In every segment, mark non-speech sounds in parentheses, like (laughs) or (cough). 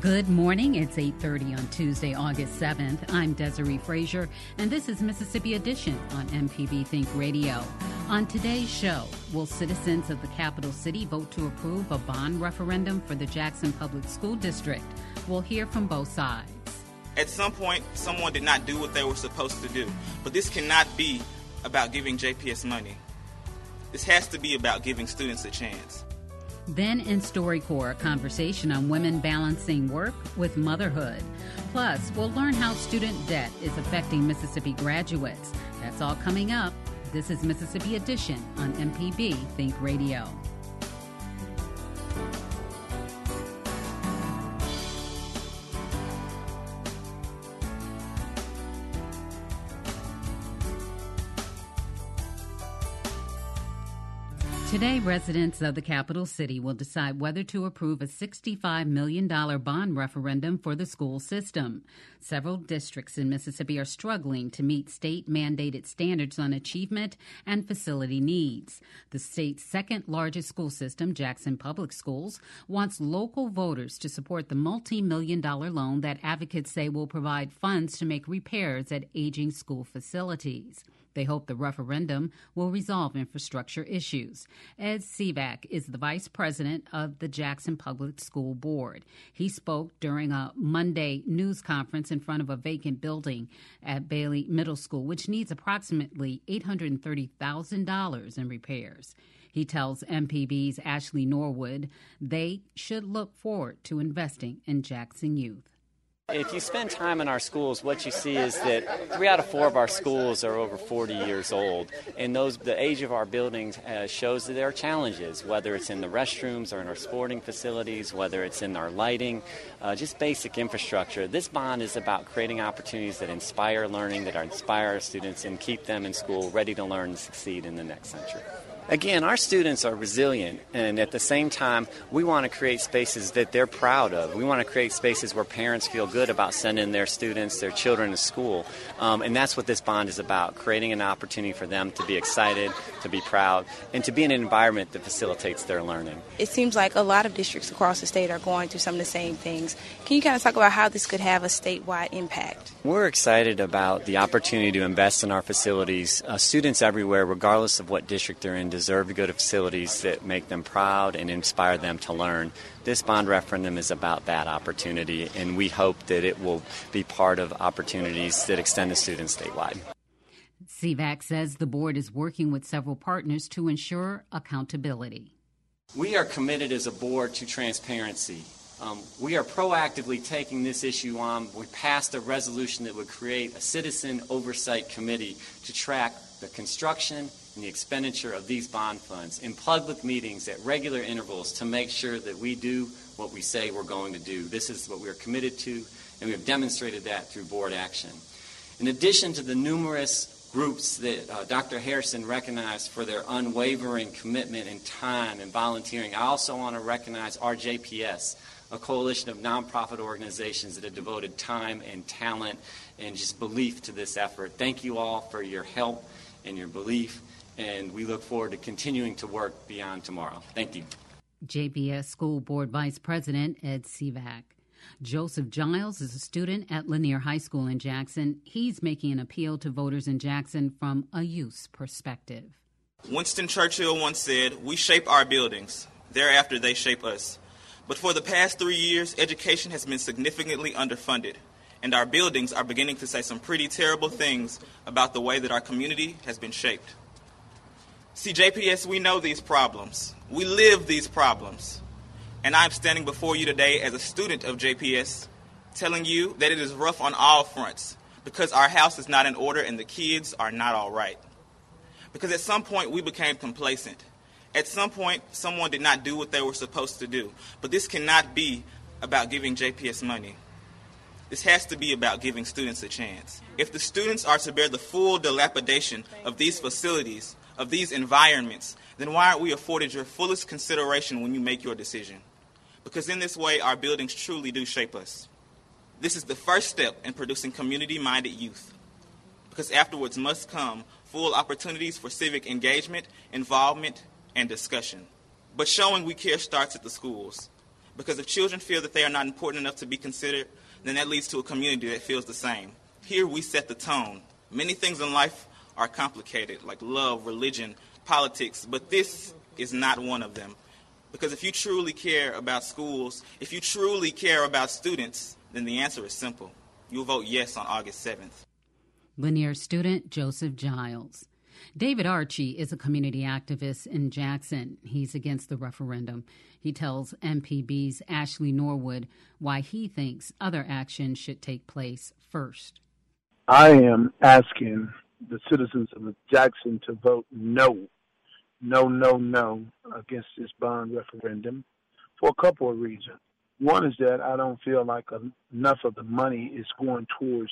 Good morning. It's 8:30 on Tuesday, August 7th. I'm Desiree Frazier, and this is Mississippi Edition on MPB Think Radio. On today's show, will citizens of the capital city vote to approve a bond referendum for the Jackson Public School District? We'll hear from both sides. At some point, someone did not do what they were supposed to do, but this cannot be about giving JPS money. This has to be about giving students a chance. Then in StoryCorps, a conversation on women balancing work with motherhood. Plus, we'll learn how student debt is affecting Mississippi graduates. That's all coming up. This is Mississippi Edition on MPB Think Radio. Today, residents of the capital city will decide whether to approve a $65 million bond referendum for the school system. Several districts in Mississippi are struggling to meet state mandated standards on achievement and facility needs. The state's second largest school system, Jackson Public Schools, wants local voters to support the multi million dollar loan that advocates say will provide funds to make repairs at aging school facilities. They hope the referendum will resolve infrastructure issues. Ed Sivak is the vice president of the Jackson Public School Board. He spoke during a Monday news conference in front of a vacant building at Bailey Middle School, which needs approximately $830,000 in repairs. He tells MPB's Ashley Norwood they should look forward to investing in Jackson youth. If you spend time in our schools, what you see is that three out of four of our schools are over 40 years old, and those the age of our buildings uh, shows that there are challenges, whether it's in the restrooms or in our sporting facilities, whether it's in our lighting, uh, just basic infrastructure. This bond is about creating opportunities that inspire learning, that inspire our students, and keep them in school ready to learn and succeed in the next century. Again, our students are resilient, and at the same time, we want to create spaces that they're proud of. We want to create spaces where parents feel good about sending their students, their children to school. Um, and that's what this bond is about creating an opportunity for them to be excited, to be proud, and to be in an environment that facilitates their learning. It seems like a lot of districts across the state are going through some of the same things. Can you kind of talk about how this could have a statewide impact? We're excited about the opportunity to invest in our facilities. Uh, students everywhere, regardless of what district they're in, deserve to go to facilities that make them proud and inspire them to learn. This bond referendum is about that opportunity, and we hope that it will be part of opportunities that extend to students statewide. Sivak says the board is working with several partners to ensure accountability. We are committed as a board to transparency. Um, we are proactively taking this issue on. We passed a resolution that would create a citizen oversight committee to track the construction and the expenditure of these bond funds in public meetings at regular intervals to make sure that we do what we say we're going to do. This is what we are committed to, and we have demonstrated that through board action. In addition to the numerous groups that uh, Dr. Harrison recognized for their unwavering commitment and time and volunteering, I also want to recognize RJPS, a coalition of nonprofit organizations that have devoted time and talent and just belief to this effort. Thank you all for your help and your belief and we look forward to continuing to work beyond tomorrow. Thank you. JPS School Board Vice President Ed Sivak. Joseph Jiles is a student at Lanier High School in Jackson. He's making an appeal to voters in Jackson from a youth perspective. Winston Churchill once said, We shape our buildings, thereafter, they shape us. But for the past three years, education has been significantly underfunded, and our buildings are beginning to say some pretty terrible things about the way that our community has been shaped. See, JPS, we know these problems. We live these problems. And I'm standing before you today as a student of JPS, telling you that it is rough on all fronts because our house is not in order and the kids are not all right. Because at some point we became complacent. At some point, someone did not do what they were supposed to do. But this cannot be about giving JPS money. This has to be about giving students a chance. If the students are to bear the full dilapidation of these facilities, of these environments, then why aren't we afforded your fullest consideration when you make your decision? Because in this way, our buildings truly do shape us. This is the first step in producing community minded youth. Because afterwards must come full opportunities for civic engagement, involvement, and discussion. But showing we care starts at the schools. Because if children feel that they are not important enough to be considered, then that leads to a community that feels the same. Here we set the tone. Many things in life are complicated, like love, religion, politics, but this is not one of them. Because if you truly care about schools, if you truly care about students, then the answer is simple. You'll vote yes on August 7th. Lanier student Joseph Jiles. David Archie is a community activist in Jackson. He's against the referendum. He tells MPB's Ashley Norwood why he thinks other action should take place first. I am asking the citizens of Jackson to vote no, no, no, no against this bond referendum for a couple of reasons. One is that I don't feel like enough of the money is going towards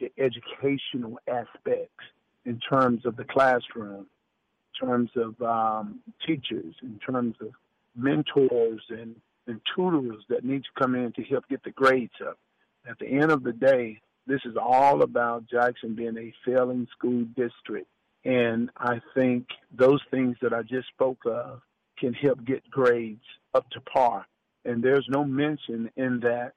the educational aspects in terms of the classroom, in terms of um, teachers, in terms of mentors and, and tutors that need to come in to help get the grades up. At the end of the day, this is all about Jackson being a failing school district. And I think those things that I just spoke of can help get grades up to par. And there's no mention in that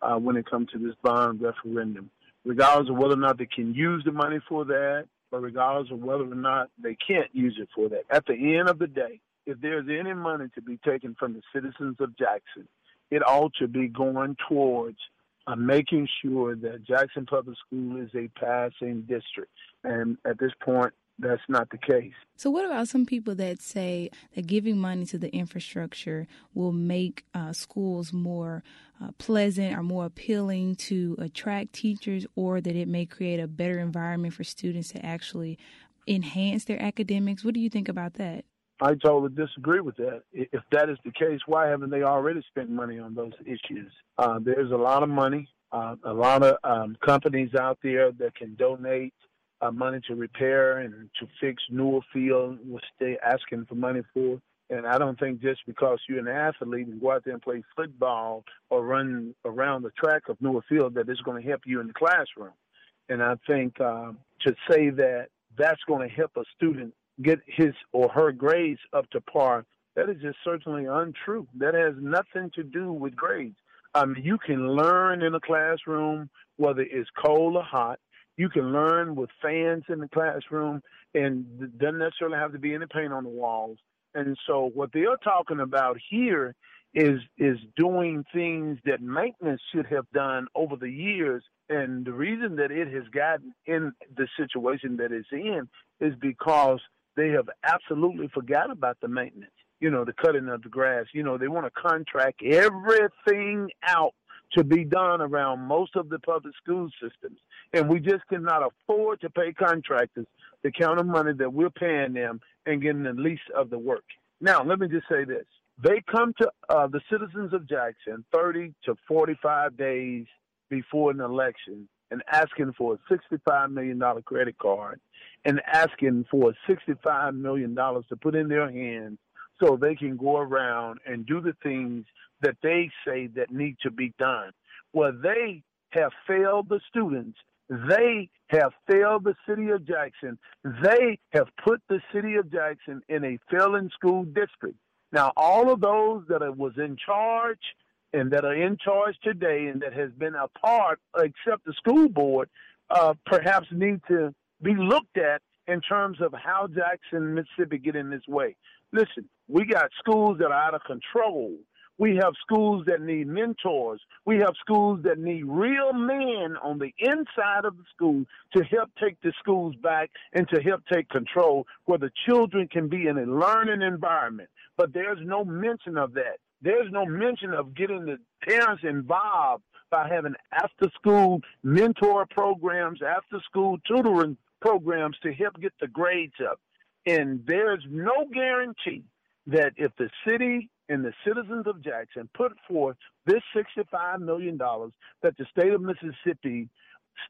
uh, when it comes to this bond referendum. Regardless of whether or not they can use the money for that, or regardless of whether or not they can't use it for that. At the end of the day, if there's any money to be taken from the citizens of Jackson, it ought to be going towards uh, making sure that Jackson Public School is a passing district. And at this point, that's not the case. So, what about some people that say that giving money to the infrastructure will make uh, schools more uh, pleasant or more appealing to attract teachers, or that it may create a better environment for students to actually enhance their academics? What do you think about that? I totally disagree with that. If that is the case, why haven't they already spent money on those issues? Uh, there's a lot of money, uh, a lot of um, companies out there that can donate uh, money to repair and to fix Newell Field, which they're asking for money for. And I don't think just because you're an athlete and go out there and play football or run around the track of Newell Field that it's going to help you in the classroom. And I think uh, to say that that's going to help a student get his or her grades up to par, that is just certainly untrue. That has nothing to do with grades. Um, you can learn in a classroom, whether it's cold or hot. You can learn with fans in the classroom, and doesn't necessarily have to be any paint on the walls. And so, what they're talking about here is is doing things that maintenance should have done over the years. And the reason that it has gotten in the situation that it's in is because they have absolutely forgot about the maintenance. You know, the cutting of the grass. You know, they want to contract everything out to be done around most of the public school systems. And we just cannot afford to pay contractors the kind of money that we're paying them and getting the least of the work. Now, let me just say this. They come to uh, the citizens of Jackson 30 to 45 days before an election and asking for a $65 million credit card and asking for $65 million to put in their hands so they can go around and do the things that they say that need to be done. Well, they have failed the students. They have failed the city of Jackson. They have put the city of Jackson in a failing school district. Now, all of those that was in charge and that are in charge today and that has been a part, except the school board, uh, perhaps need to be looked at in terms of how Jackson, Mississippi get in this way. Listen, we got schools that are out of control. We have schools that need mentors. We have schools that need real men on the inside of the school to help take the schools back and to help take control where the children can be in a learning environment. But there's no mention of that. There's no mention of getting the parents involved by having after school mentor programs, after school tutoring programs to help get the grades up. And there's no guarantee that if the city and the citizens of Jackson put forth this $65 million, that the state of Mississippi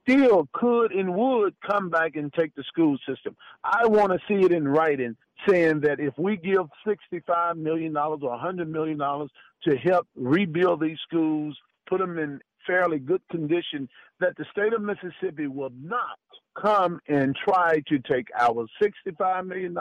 still could and would come back and take the school system. I want to see it in writing saying that if we give $65 million or $100 million to help rebuild these schools, put them in fairly good condition, that the state of Mississippi will not come and try to take our $65 million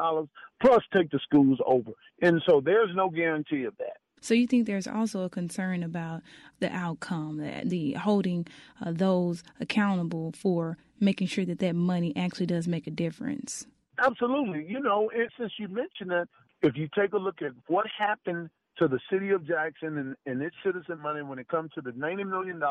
plus take the schools over. And so there's no guarantee of that. So you think there's also a concern about the outcome, the, the holding uh, those accountable for making sure that that money actually does make a difference? Absolutely. You know, and since you mentioned that, if you take a look at what happened to the city of Jackson and, and its citizen money when it comes to the $90 million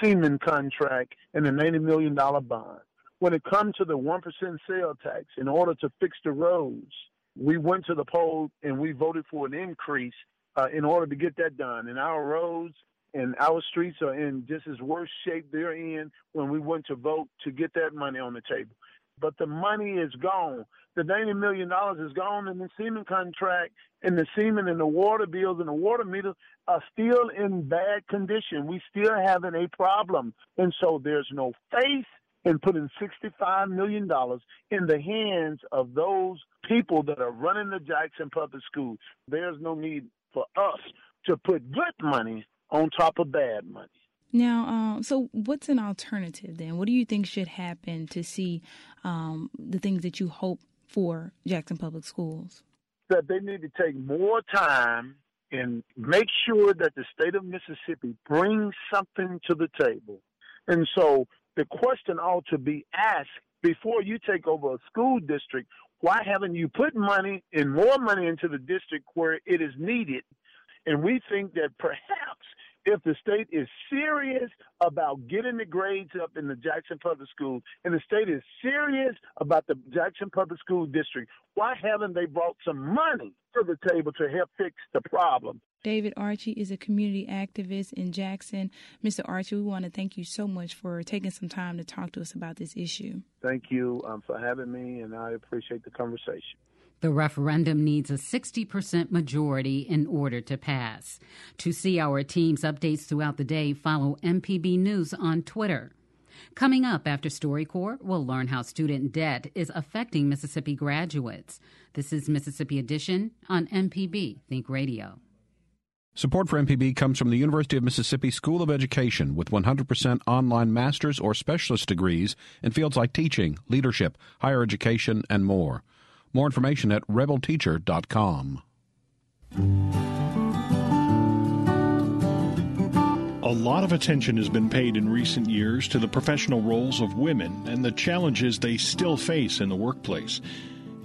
Siemens contract and the $90 million bond, when it comes to the 1% sale tax, in order to fix the roads, we went to the poll and we voted for an increase uh, in order to get that done. And our roads and our streets are in just as worse shape they're in when we went to vote to get that money on the table. But the money is gone. The ninety million dollars is gone, and the Siemens contract and the Siemens and the water bills and the water meters are still in bad condition. We still having a problem, and so there's no faith in putting $65 million in the hands of those people that are running the Jackson Public Schools. There's no need for us to put good money on top of bad money. Now, um, so what's an alternative then? What do you think should happen to see um, the things that you hope for Jackson Public Schools? That they need to take more time and make sure that the state of Mississippi brings something to the table. And so the question ought to be asked before you take over a school district why haven't you put money and more money into the district where it is needed? And we think that perhaps if the state is serious about getting the grades up in the Jackson Public School and the state is serious about the Jackson Public School District, why haven't they brought some money to the table to help fix the problem? David Archie is a community activist in Jackson. Mr. Archie, we want to thank you so much for taking some time to talk to us about this issue. Thank you um, for having me, and I appreciate the conversation. The referendum needs a 60% majority in order to pass. To see our team's updates throughout the day, follow MPB News on Twitter. Coming up after StoryCorps, we'll learn how student debt is affecting Mississippi graduates. This is Mississippi Edition on MPB Think Radio. Support for MPB comes from the University of Mississippi School of Education with 100% online master's or specialist degrees in fields like teaching, leadership, higher education, and more. More information at rebelteacher.com. A lot of attention has been paid in recent years to the professional roles of women and the challenges they still face in the workplace.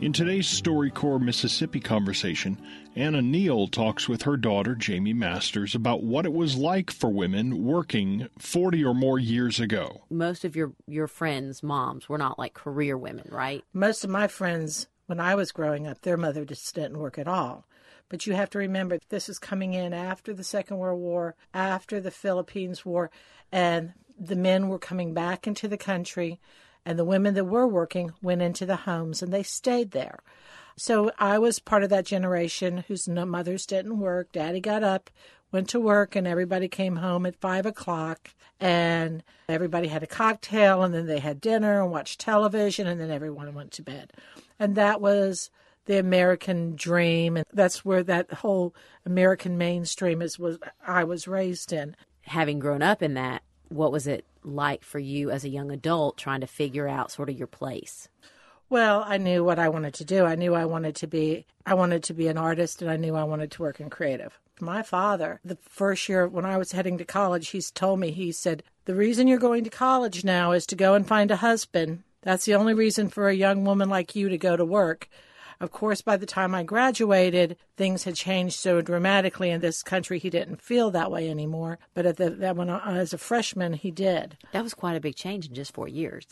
In today's StoryCorps Mississippi conversation, Anna Niel talks with her daughter, Jamie Masters, about what it was like for women working 40 or more years ago. Most of your, your friends' moms were not like career women, right? Most of my friends when I was growing up, their mother just didn't work at all. But you have to remember this is coming in after the Second World War, after the Philippines War, and the men were coming back into the country, and the women that were working went into the homes and they stayed there. So I was part of that generation whose mothers didn't work. Daddy got up, went to work, and everybody came home at five o'clock, and everybody had a cocktail, and then they had dinner and watched television, and then everyone went to bed. And that was the American dream, and that's where that whole American mainstream is was I was raised in. Having grown up in that, what was it like for you as a young adult trying to figure out sort of your place? Well, I knew what I wanted to do. I knew I wanted to be I wanted to be an artist and I knew I wanted to work in creative. My father, the first year when I was heading to college, he's told me he said, "The reason you're going to college now is to go and find a husband. That's the only reason for a young woman like you to go to work." Of course, by the time I graduated, things had changed so dramatically in this country. He didn't feel that way anymore. But at the, that when I, as a freshman, he did. That was quite a big change in just four years.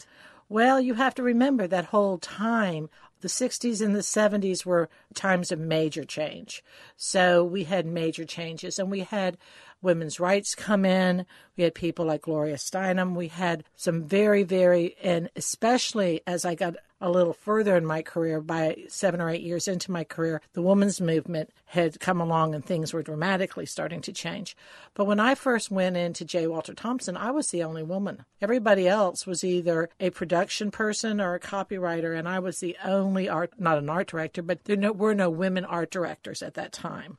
Well, you have to remember that whole time, the 60s and the 70s were times of major change. So we had major changes and we had women's rights come in. We had people like Gloria Steinem. We had some very, very, and especially as I got a little further in my career, by seven or eight years into my career, the women's movement had come along and things were dramatically starting to change. But when I first went into J. Walter Thompson, I was the only woman. Everybody else was either a production person or a copywriter, and I was the only art, not an art director, but there were no women art directors at that time.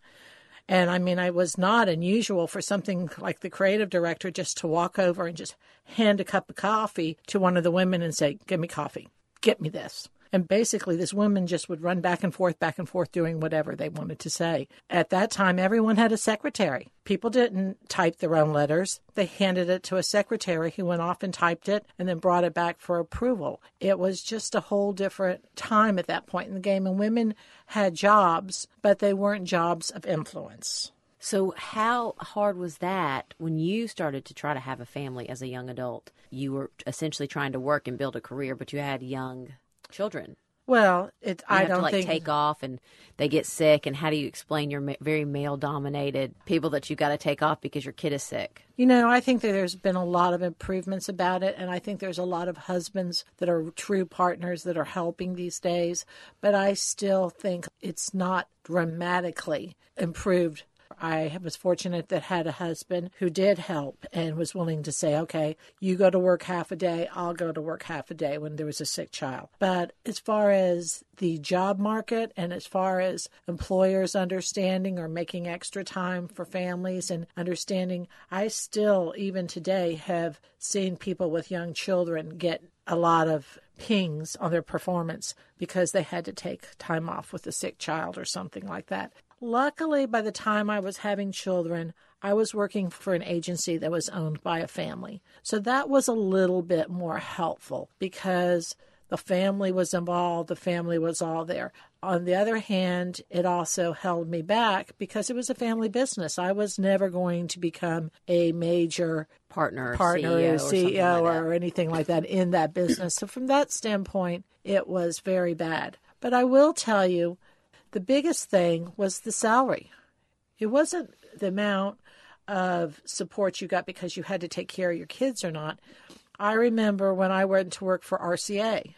And I mean, it was not unusual for something like the creative director just to walk over and just hand a cup of coffee to one of the women and say, Give me coffee get me this. And basically, this woman just would run back and forth, back and forth, doing whatever they wanted to say. At that time, everyone had a secretary. People didn't type their own letters. They handed it to a secretary who went off and typed it and then brought it back for approval. It was just a whole different time at that point in the game. And women had jobs, but they weren't jobs of influence. So, how hard was that when you started to try to have a family as a young adult? You were essentially trying to work and build a career, but you had young children. Well, it, you I have don't to like think take off and they get sick. And how do you explain your ma- very male dominated people that you got to take off because your kid is sick? You know, I think that there's been a lot of improvements about it, and I think there's a lot of husbands that are true partners that are helping these days, but I still think it's not dramatically improved. I was fortunate that had a husband who did help and was willing to say, okay, you go to work half a day, I'll go to work half a day when there was a sick child. But as far as the job market and as far as employers understanding or making extra time for families and understanding, I still, even today, have seen people with young children get a lot of pings on their performance because they had to take time off with a sick child or something like that. Luckily, by the time I was having children, I was working for an agency that was owned by a family. So that was a little bit more helpful because the family was involved, the family was all there. On the other hand, it also held me back because it was a family business. I was never going to become a major Partner, partner CEO, or or CEO like or anything like that in that business. So from that standpoint, it was very bad. But I will tell you, the biggest thing was the salary. It wasn't the amount of support you got because you had to take care of your kids or not. I remember when I went to work for RCA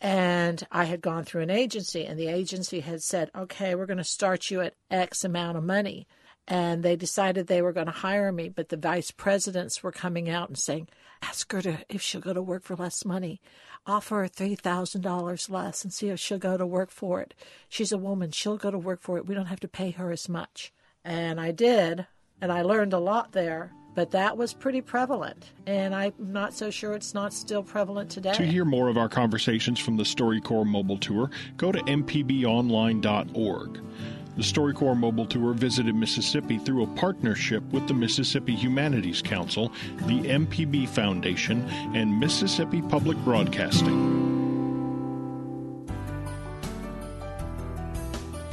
and I had gone through an agency and the agency had said, okay, we're going to start you at X amount of money. And they decided they were going to hire me, but the vice presidents were coming out and saying, ask her to, if she'll go to work for less money. Offer her $3,000 less and see if she'll go to work for it. She's a woman. She'll go to work for it. We don't have to pay her as much. And I did. And I learned a lot there. But that was pretty prevalent. And I'm not so sure it's not still prevalent today. To hear more of our conversations from the StoryCorps mobile tour, go to mpbonline.org. The StoryCorps mobile tour visited Mississippi through a partnership with the Mississippi Humanities Council, the MPB Foundation, and Mississippi Public Broadcasting.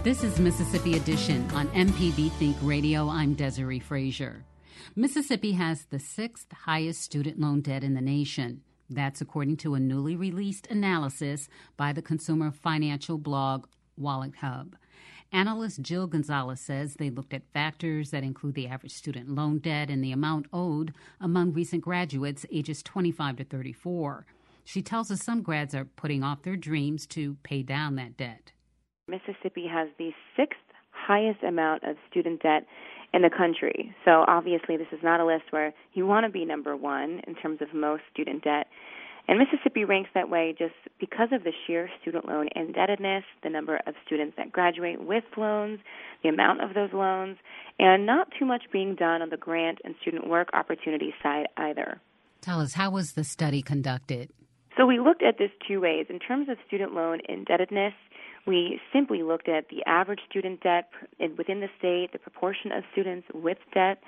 This is Mississippi Edition on MPB Think Radio. I'm Desiree Frazier. Mississippi has the sixth highest student loan debt in the nation. That's according to a newly released analysis by the consumer financial blog Wallet Hub. Analyst Jill Gonzalez says they looked at factors that include the average student loan debt and the amount owed among recent graduates ages 25 to 34. She tells us some grads are putting off their dreams to pay down that debt. Mississippi has the sixth highest amount of student debt in the country. So obviously, this is not a list where you want to be number one in terms of most student debt. And Mississippi ranks that way just because of the sheer student loan indebtedness, the number of students that graduate with loans, the amount of those loans, and not too much being done on the grant and student work opportunity side either. Tell us, how was the study conducted? So we looked at this two ways. In terms of student loan indebtedness, we simply looked at the average student debt within the state, the proportion of students with debt.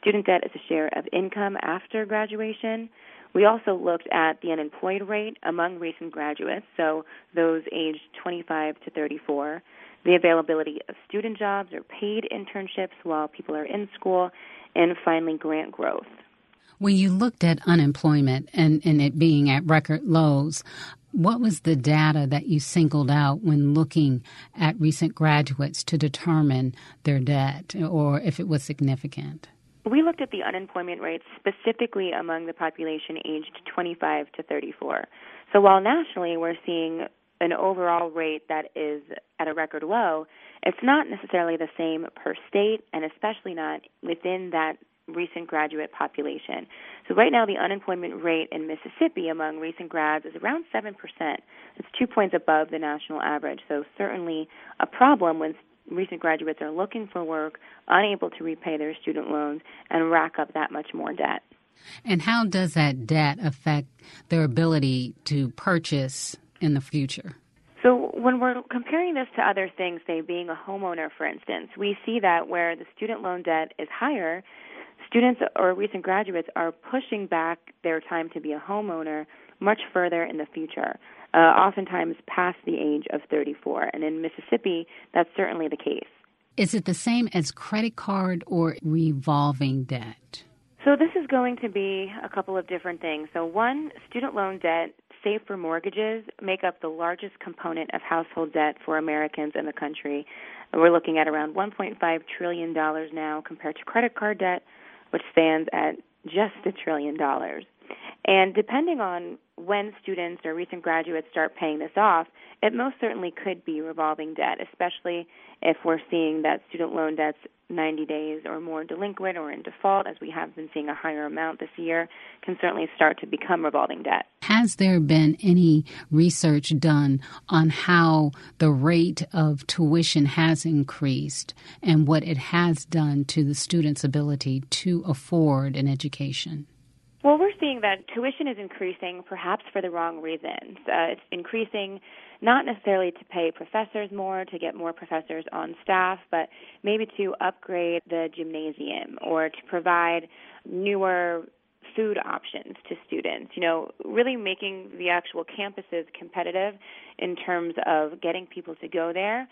Student debt is a share of income after graduation. We also looked at the unemployed rate among recent graduates, so those aged 25 to 34, the availability of student jobs or paid internships while people are in school, and finally, grant growth. When you looked at unemployment and, and it being at record lows, what was the data that you singled out when looking at recent graduates to determine their debt or if it was significant? We looked at the unemployment rates specifically among the population aged 25 to 34. So while nationally we're seeing an overall rate that is at a record low, it's not necessarily the same per state and especially not within that recent graduate population. So right now the unemployment rate in Mississippi among recent grads is around 7%. It's 2 points above the national average. So certainly a problem when recent graduates are looking for work, unable to repay their student loans and rack up that much more debt. And how does that debt affect their ability to purchase in the future? So, when we're comparing this to other things, say being a homeowner, for instance, we see that where the student loan debt is higher, students or recent graduates are pushing back their time to be a homeowner much further in the future, uh, oftentimes past the age of 34. And in Mississippi, that's certainly the case. Is it the same as credit card or revolving debt? So, this is going to be a couple of different things. So, one, student loan debt, save for mortgages, make up the largest component of household debt for Americans in the country. We're looking at around $1.5 trillion now compared to credit card debt, which stands at just a trillion dollars. And depending on when students or recent graduates start paying this off, it most certainly could be revolving debt, especially if we're seeing that student loan debt's 90 days or more delinquent or in default, as we have been seeing a higher amount this year, can certainly start to become revolving debt. Has there been any research done on how the rate of tuition has increased and what it has done to the student's ability to afford an education? That tuition is increasing perhaps for the wrong reasons. Uh, it's increasing not necessarily to pay professors more, to get more professors on staff, but maybe to upgrade the gymnasium or to provide newer food options to students. You know, really making the actual campuses competitive in terms of getting people to go there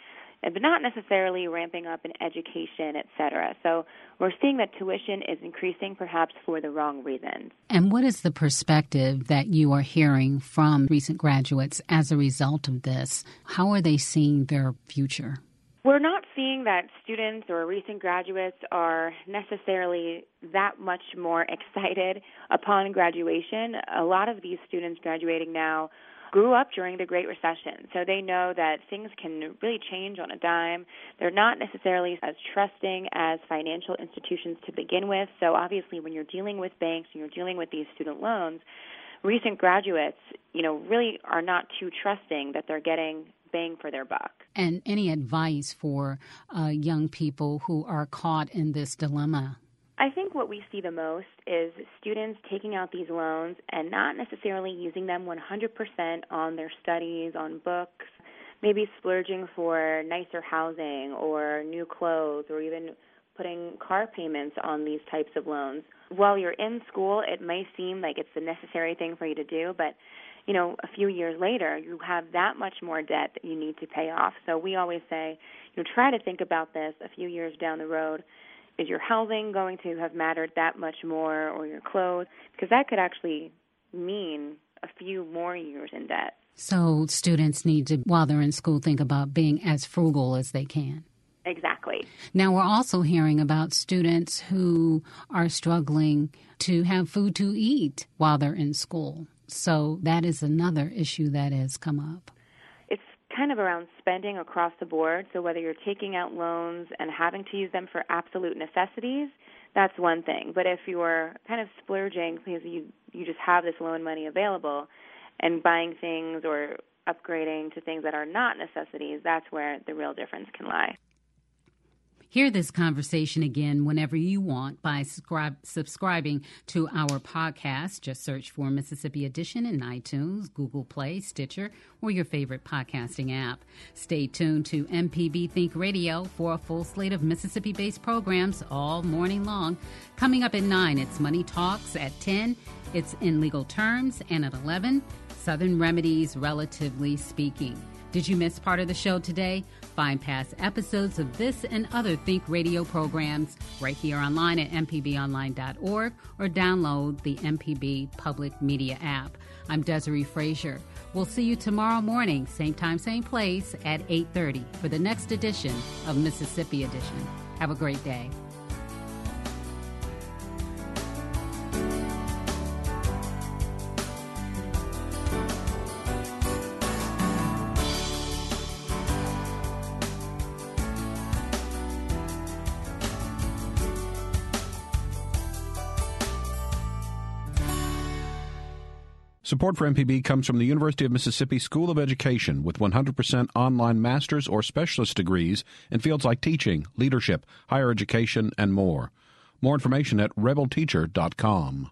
but not necessarily ramping up in education, et cetera. So we're seeing that tuition is increasing perhaps for the wrong reasons. And what is the perspective that you are hearing from recent graduates as a result of this? How are they seeing their future? We're not seeing that students or recent graduates are necessarily that much more (laughs) excited upon graduation. A lot of these students graduating now grew up during the Great Recession, so they know that things can really change on a dime. They're not necessarily as trusting as financial institutions to begin with. So obviously, when you're dealing with banks and you're dealing with these student loans, recent graduates, you know, really are not too trusting that they're getting bang for their buck. And any advice for uh, young people who are caught in this dilemma? I think what we see the most is students taking out these loans and not necessarily using them 100% on their studies, on books, maybe splurging for nicer housing or new clothes or even putting car payments on these types of loans. While you're in school, it may seem like it's the necessary thing for you to do, but you know, a few years later, you have that much more debt that you need to pay off. So we always say, you know, try to think about this a few years down the road is your housing going to have mattered that much more or your clothes? Because that could actually mean a few more years in debt. So students need to, while they're in school, think about being as frugal as they can. Exactly. Now, we're also hearing about students who are struggling to have food to eat while they're in school. So, that is another issue that has come up kind of around spending across the board. So whether you're taking out loans and having to use them for absolute necessities, that's one thing. But if you're kind of splurging because you you just have this loan money available and buying things or upgrading to things that are not necessities, that's where the real difference can lie. Hear this conversation again whenever you want by subscribe, subscribing to our podcast. Just search for Mississippi Edition in iTunes, Google Play, Stitcher, or your favorite podcasting app. Stay tuned to MPB Think Radio for a full slate of Mississippi based programs all morning long. Coming up at 9, it's Money Talks. At 10, it's In Legal Terms. And at 11, Southern Remedies, Relatively Speaking. Did you miss part of the show today? Find past episodes of this and other Think Radio programs right here online at mpbonline.org or download the MPB Public Media app. I'm Desiree Frazier. We'll see you tomorrow morning, same time, same place at 8:30 for the next edition of Mississippi Edition. Have a great day. Support for MPB comes from the University of Mississippi School of Education with 100% online master's or specialist degrees in fields like teaching, leadership, higher education, and more. More information at rebelteacher.com.